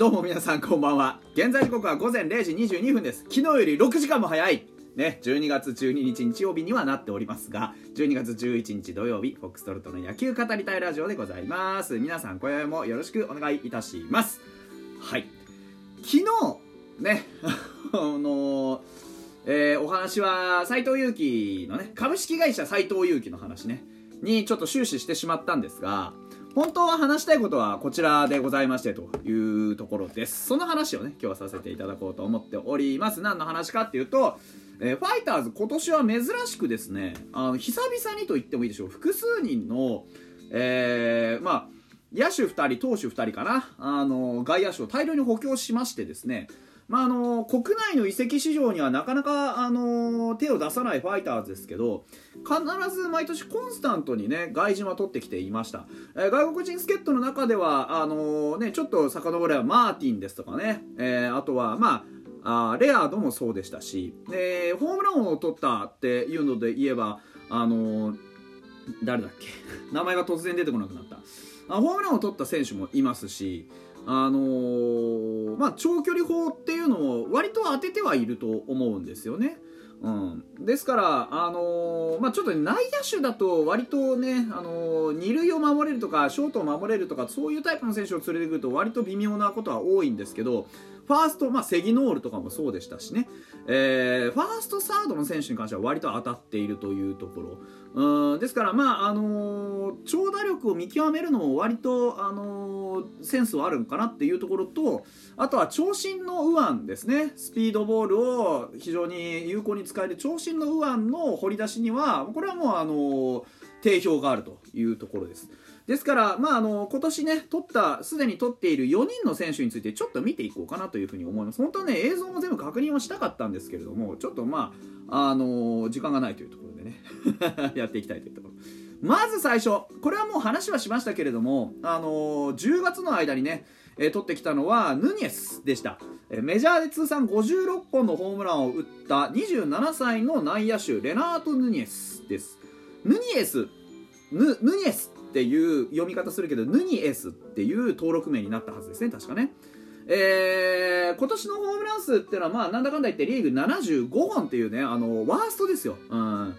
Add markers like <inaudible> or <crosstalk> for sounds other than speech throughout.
どうも皆さんこんばんは。現在時刻は午前0時22分です。昨日より6時間も早い。ね、12月12日日曜日にはなっておりますが12月11日土曜日フォックストロットの野球語りたいラジオでございます。皆さん今宵もよろしくお願いいたします。はい。昨日ね <laughs> あのえーお話は斎藤佑樹のね株式会社斎藤佑樹の話ね。にちょっと終始してしまったんですが本当は話したいことはこちらでございましてというところです。その話をね今日はさせていただこうと思っております。何の話かっていうと、えーファイターズ今年は珍しくですねあの久々にと言ってもいいでしょう。複数人のえーまあ野手2人投手2人かな。あの外野手を大量に補強しましてですねまあ、あの国内の移籍市場にはなかなか、あの手を出さないファイターズですけど必ず毎年コンスタントにね外人は取ってきていました、えー外国人助っ人の中ではあのね、ちょっと遡ればマーティンですとかね、えーあとはまああレアードもそうでしたし。でホームランを取ったっていうので言えばあの誰だっけ？<laughs> 名前が突然出てこなくなった。あホームランを取った選手もいますしあのーまあ、長距離砲っていうのを割と当ててはいると思うんですよね。うん、ですから、あのーまあ、ちょっと内野手だと割とね、あのー二塁を守れるとかショートを守れるとかそういうタイプの選手を連れてくると割と微妙なことは多いんですけどファースト、まあ、セギノールとかもそうでしたしね、えーファーストサードの選手に関しては割と当たっているというところ。うんですから、まああのー長打力を見極めるのも割と、あのーセンスはあるのかなっていうところとあとは長身の右腕ですね。スピードボールを非常に有効に使える長身の右腕の掘り出しにはこれはもう、あのー定評があるというところです。ですから、まあ、あの今年ね、取った、すでに取っている4人の選手についてちょっと見ていこうかなというふうに思います。本当はね、映像も全部確認をしたかったんですけれども、ちょっとまあ、あの時間がないというところでね、<laughs> やっていきたいというところ。まず最初、これはもう話はしましたけれども、あの10月の間にね、えー取ってきたのはヌニエスでした、えーメジャーで通算56本のホームランを打った27歳の内野手レナート・ヌニエスですヌニエスヌヌニエスっていう読み方するけどヌニエスっていう登録名になったはずですね確かね。えー今年のホームラン数っていうのはまあなんだかんだ言ってリーグ75本っていうねあのワーストですよ、うん、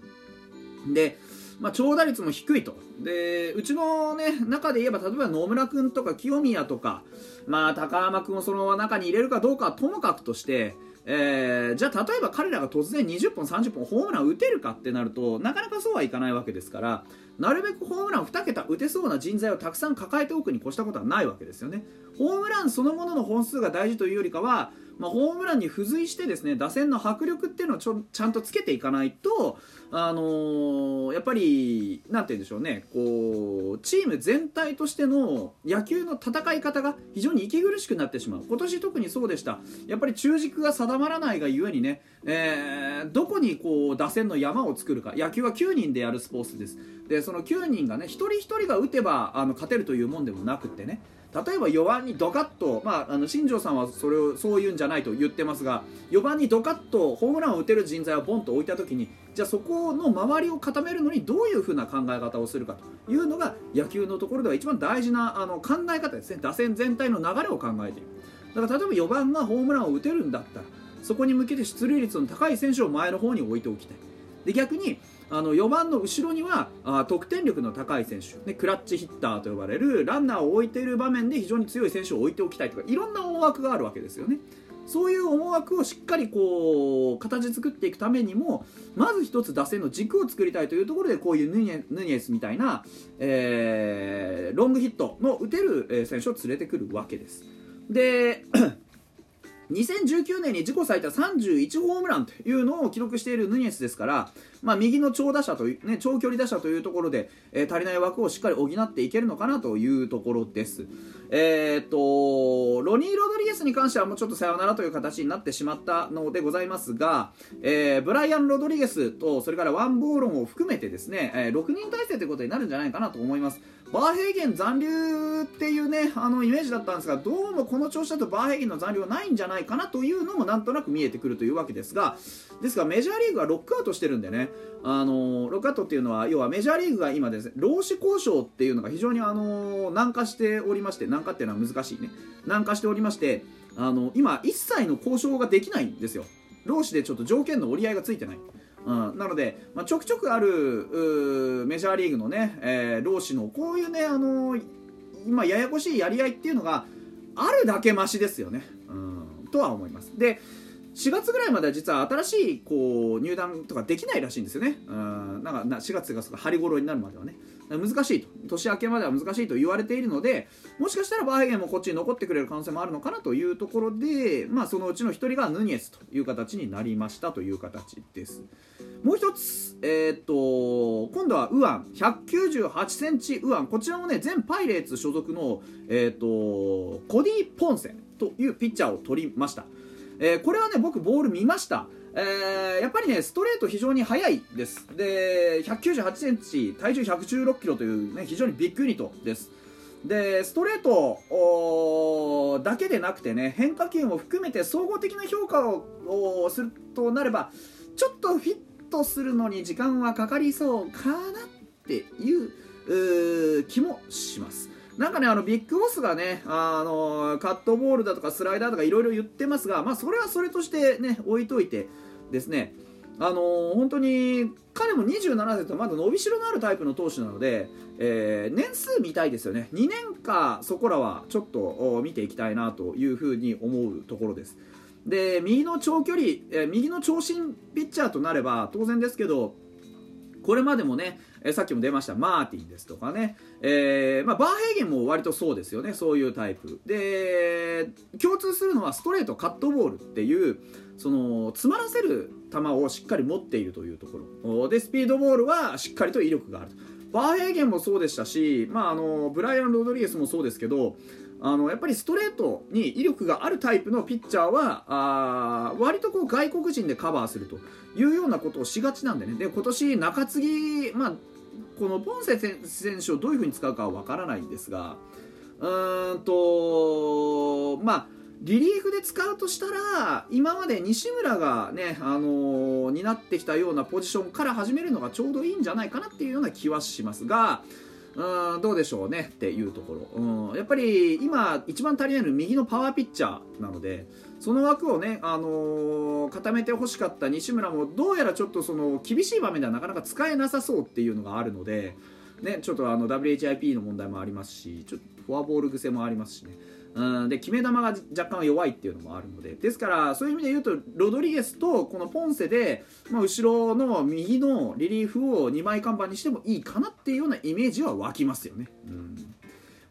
でまあ、長打率も低いと。でうちの、ね、中で言えば例えば野村君とか清宮とか、まあ、高山君をその中に入れるかどうかはともかくとして、えーじゃあ例えば彼らが突然20本30本ホームラン打てるかってなるとなかなかそうはいかないわけですからなるべくホームラン2桁打てそうな人材をたくさん抱えておくに越したことはないわけですよね。ホームランそのものの本数が大事というよりかは、まあ、ホームランに付随してですね打線の迫力っていうのをちょちゃんとつけていかないと、あのーやっぱりなんて言うんでしょうねこうチーム全体としての野球の戦い方が非常に息苦しくなってしまう。今年特にそうでした。やっぱり中軸が定まらないがゆえにね、えーどこにこう打線の山を作るか。野球は9人でやるスポーツです。でその9人がね一人一人が打てばあの勝てるというもんでもなくってね。例えば4番にドカッと、まあ、あの新庄さんはそれをそういうんじゃないと言ってますが4番にドカッとホームランを打てる人材をボンと置いた時にじゃあそこの周りを固めるのにどういうふうな考え方をするかというのが野球のところでは一番大事なあの考え方ですね。打線全体の流れを考えている。だから例えば4番がホームランを打てるんだったらそこに向けて出塁率の高い選手を前の方に置いておきたい。で逆にあの4番の後ろにはあ得点力の高い選手、ね、クラッチヒッターと呼ばれるランナーを置いている場面で非常に強い選手を置いておきたいとかいろんな思惑があるわけですよね。そういう思惑をしっかりこう形作っていくためにもまず一つ打線の軸を作りたいというところでこういうヌニエヌニエスみたいな、えーロングヒットの打てる選手を連れてくるわけです。で2019年に自己最多31ホームランというのを記録しているヌニエスですから、まあ、右の長打者という、ね、長距離打者というところで、えー足りない枠をしっかり補っていけるのかなというところです。えーっとロニー・ロドリゲスに関してはもうちょっとさよならという形になってしまったのでございますが、えーブライアン・ロドリゲスとそれからワン・ボーロンを含めてですね、え6人体制ということになるんじゃないかなと思います。バーヘーゲン残留っていうねあのイメージだったんですがどうもこの調子だとバーヘーゲンの残留はないんじゃないかなというのもなんとなく見えてくるというわけですがですがメジャーリーグはロックアウトしてるんでねあのロックアットっていうのは要はメジャーリーグが今ですね労使交渉っていうのが非常にあの難化しておりまして難化っていうのは難しいね。難化しておりましてあの今一切の交渉ができないんですよ。労使でちょっと条件の折り合いがついてない。うん、なので、まあ、ちょくちょくあるメジャーリーグのね、えー、労使のこういうね、あのー、今ややこしいやり合いっていうのがあるだけマシですよね、うん、とは思います。で4月ぐらいまでは実は新しいこう入団とかできないらしいんですよね。うん。なんか4月が春頃になるまではね。難しいと。年明けまでは難しいと言われているので、もしかしたらバーヘゲンもこっちに残ってくれる可能性もあるのかなというところで、まあそのうちの1人がヌニエスという形になりましたという形です。もう一つ、えー、と、今度はウアン、198センチウアン。こちらもね、全パイレーツ所属の、えー、っと、コディ・ポンセというピッチャーを取りました。えー、これはね僕ボール見ました、えー、やっぱりねストレート非常に速いです。で198センチ体重116キロというね非常にビッグユニットです。でストレートだけでなくてね変化球も含めて総合的な評価をするとなればちょっとフィットするのに時間はかかりそうかなっていう気もします。なんかね、あのビッグボスがね、あのカットボールだとかスライダーとかいろいろ言ってますが、まあ、それはそれとしてね、置いといてですね、あの本当に彼も27歳とまだ伸びしろのあるタイプの投手なので、えー、年数見たいですよね、2年かそこらはちょっと見ていきたいなというふうに思うところです。で右の長距離、えー、右の長身ピッチャーとなれば当然ですけどこれまでもね、えさっきも出ましたマーティンですとかね、えー、まあ、バーヘーゲンも割とそうですよねそういうタイプ。で共通するのはストレートカットボールっていうその詰まらせる球をしっかり持っているというところ。でスピードボールはしっかりと威力があると。バーヘーゲンもそうでしたし、まあ、あのブライアン・ロドリゲスもそうですけどあのやっぱりストレートに威力があるタイプのピッチャーはあ割とこう外国人でカバーするというようなことをしがちなんでね。で今年中継ぎ、まあ、このポンセ選手をどういうふうに使うかは分からないんですがうーんとまあリリーフで使うとしたら今まで西村がね、あのー、担ってきたようなポジションから始めるのがちょうどいいんじゃないかなっていうような気はしますがうんどうでしょうねっていうところ、うん、やっぱり今一番足りないのは右のパワーピッチャーなのでその枠をね、あのー、固めてほしかった西村もどうやらちょっとその厳しい場面ではなかなか使えなさそうっていうのがあるので、ね、ちょっとあの WHIP の問題もありますしちょっとフォアボール癖もありますしね。うん、で決め球が若干弱いっていうのもあるのでですからそういう意味で言うとロドリゲスとこのポンセで、まあ、後ろの右のリリーフを2枚看板にしてもいいかなっていうようなイメージは湧きますよね。うん。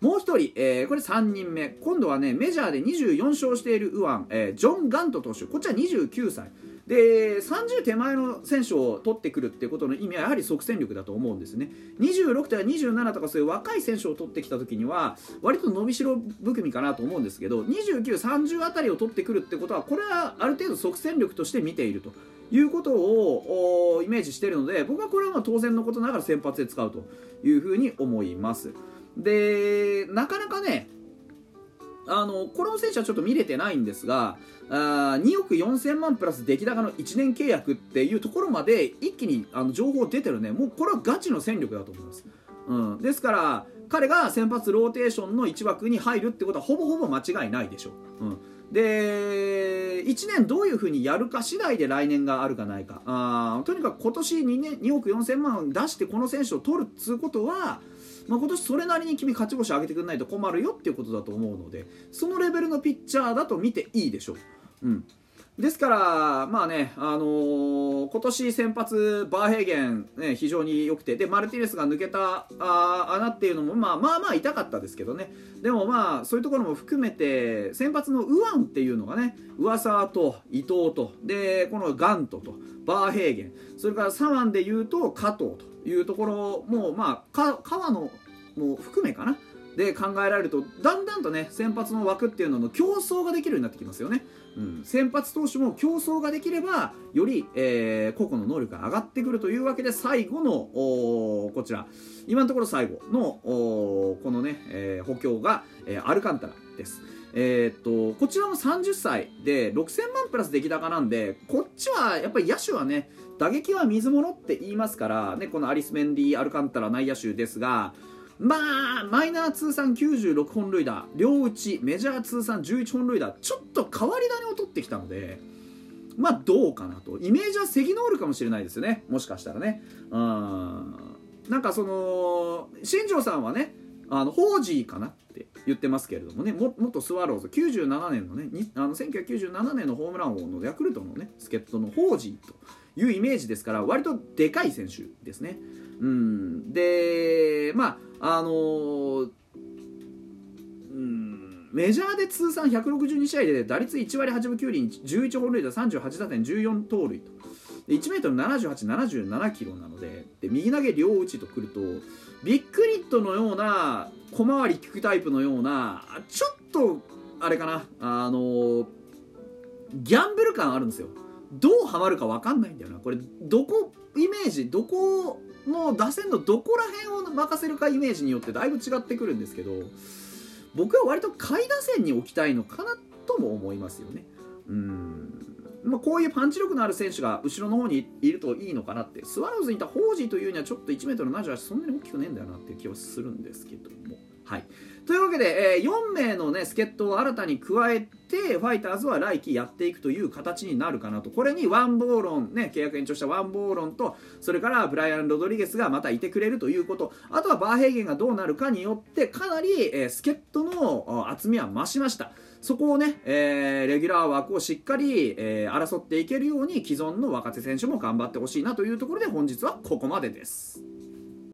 もう1人、えー、これ3人目。今度はねメジャーで24勝している右腕、えー、ジョン・ガント投手。こっちは29歳。で30手前の選手を取ってくるっていうことの意味はやはり即戦力だと思うんですね。26とか27とかそういう若い選手を取ってきた時には割と伸びしろ含みかなと思うんですけど2930あたりを取ってくるってことはこれはある程度即戦力として見ていると。いうことをイメージしているので僕はこれはまあ当然のことながら先発で使うというふうに思います。でなかなかねあのこの選手はちょっと見れてないんですがあ2億4000万プラス出来高の1年契約っていうところまで一気にあの情報出てるね。もうこれはガチの戦力だと思います、うん、ですから彼が先発ローテーションの1枠に入るってことはほぼほぼ間違いないでしょう、うん、で1年どういうふうにやるか次第で来年があるかないか。あとにかく今年 2, 年2億4000万出してこの選手を取るっつうことはまあ、今年それなりに君勝ち星上げてくれないと困るよっていうことだと思うのでそのレベルのピッチャーだと見ていいでしょう。うん。ですから、まあね、あのー、今年先発、バーヘーゲン、ね、非常に良くて、で、マルティネスが抜けたあ穴っていうのも、まあまあまあ痛かったですけどね、でもまあ、そういうところも含めて、先発のウアンっていうのがね、上沢と伊藤と、で、このガントと、バーヘーゲン、それから左腕で言うと加藤と。いうところも、まあ、川野も含めかな。で考えられるとだんだんとね先発の枠っていうのの競争ができるようになってきますよね、うん、先発投手も競争ができればより、えー、個々の能力が上がってくるというわけで最後のこちら。今のところ最後のこのね、えー、補強が、えー、アルカンタラです。えー、っとこちらも30歳で6000万プラス出来高なんでこっちはやっぱり野手はね打撃は水物って言いますから、ね、このアリス・メンディー・アルカンタラ内野手ですがまあマイナー通算96本塁打両打ちメジャー通算11本塁打ちょっと変わり種を取ってきたのでまあどうかなと。イメージはセギノールかもしれないですよねもしかしたらね。うん。なんかその新庄さんはねあのホージーかなって。言ってますけれどもねも元スワローズ97年のねあの1997年のホームラン王のヤクルトのね助っ人のホージーというイメージですから割とでかい選手ですね。うん、でまああのー、メジャーで通算162試合で打率1割8分9厘11本塁打38打点14盗塁とで 1m7877 キロなのでで右投げ両打ちとくるとビッグリットのような小回り利くタイプのようなちょっとあれかなあの、ギャンブル感あるんですよ。どうハマるか分かんないんだよな。これどこイメージどこの打線のどこら辺を任せるかイメージによってだいぶ違ってくるんですけど僕は割と下位打線に置きたいのかなとも思いますよね。うん。まあ、こういうパンチ力のある選手が後ろの方にいるといいのかなって。スワローズにいたホージーというにはちょっと 1m78 そんなに大きくねえんだよなっていう気はするんですけども。はい。というわけで、えー、4名の、ね、助っ人を新たに加えてファイターズは来季やっていくという形になるかなと。これにワンボーロン、ね、契約延長したワンボーロンとそれからブライアン・ロドリゲスがまたいてくれるということ。あとはバーヘーゲンがどうなるかによってかなり、えー、助っ人の厚みは増しました。そこをね、えー、レギュラー枠をしっかり、えー、争っていけるように既存の若手選手も頑張ってほしいなというところで本日はここまでです。